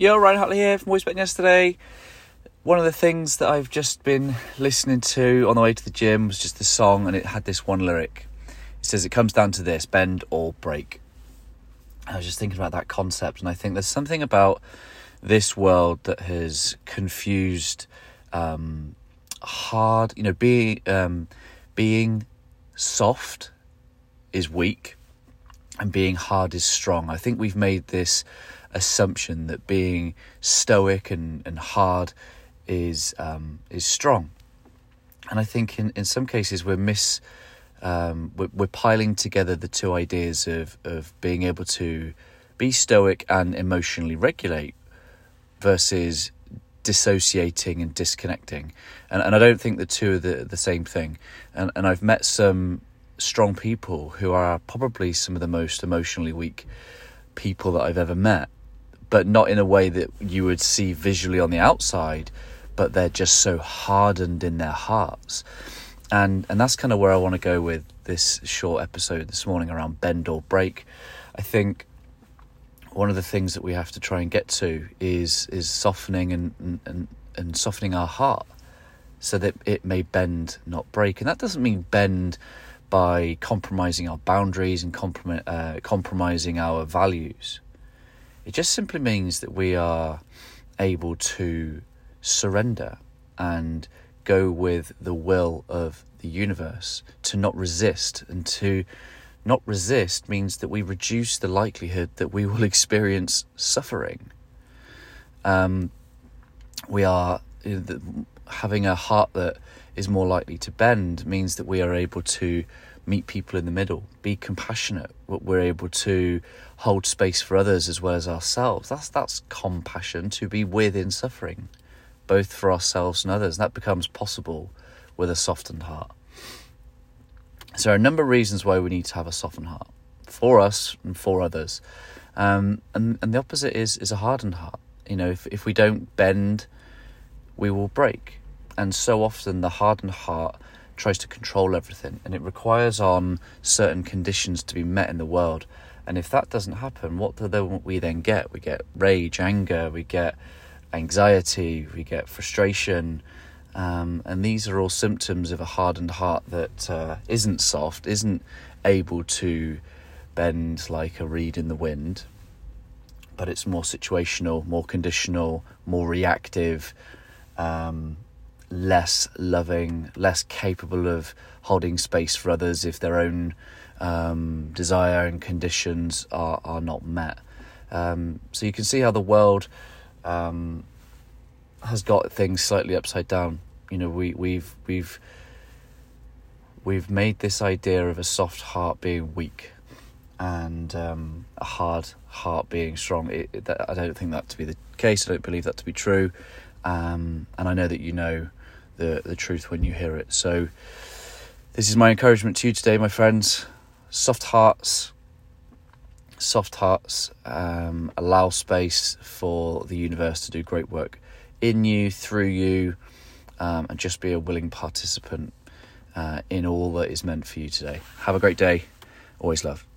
Yo, Ryan Hartley here from Voice Bet Yesterday. One of the things that I've just been listening to on the way to the gym was just the song, and it had this one lyric. It says, It comes down to this bend or break. I was just thinking about that concept, and I think there's something about this world that has confused um, hard, you know, being, um, being soft is weak and being hard is strong. I think we've made this assumption that being stoic and, and hard is um, is strong. And I think in, in some cases we're mis um, we're, we're piling together the two ideas of of being able to be stoic and emotionally regulate versus dissociating and disconnecting. And, and I don't think the two are the, the same thing. And, and I've met some strong people who are probably some of the most emotionally weak people that I've ever met, but not in a way that you would see visually on the outside, but they're just so hardened in their hearts. And and that's kind of where I want to go with this short episode this morning around bend or break. I think one of the things that we have to try and get to is is softening and and, and softening our heart so that it may bend, not break. And that doesn't mean bend by compromising our boundaries and comprom- uh, compromising our values. It just simply means that we are able to surrender and go with the will of the universe, to not resist. And to not resist means that we reduce the likelihood that we will experience suffering. Um, we are having a heart that is more likely to bend means that we are able to meet people in the middle, be compassionate. We're able to hold space for others as well as ourselves. That's that's compassion to be with in suffering, both for ourselves and others. And that becomes possible with a softened heart. So there are a number of reasons why we need to have a softened heart for us and for others. Um, and and the opposite is is a hardened heart. You know, if if we don't bend, we will break. And so often the hardened heart tries to control everything and it requires on certain conditions to be met in the world. And if that doesn't happen, what do we then get? We get rage, anger, we get anxiety, we get frustration. Um, and these are all symptoms of a hardened heart that uh, not soft, isn't able to bend like a reed in the wind, but it's more situational, more conditional, more reactive, um, less loving, less capable of holding space for others if their own um, desire and conditions are, are not met. Um, so you can see how the world um, has got things slightly upside down. You know, we, we've we've we've made this idea of a soft heart being weak and um, a hard heart being strong. It, it, I don't think that to be the case. I don't believe that to be true. Um, and I know that you know the, the truth when you hear it. So, this is my encouragement to you today, my friends. Soft hearts, soft hearts um, allow space for the universe to do great work in you, through you, um, and just be a willing participant uh, in all that is meant for you today. Have a great day. Always love.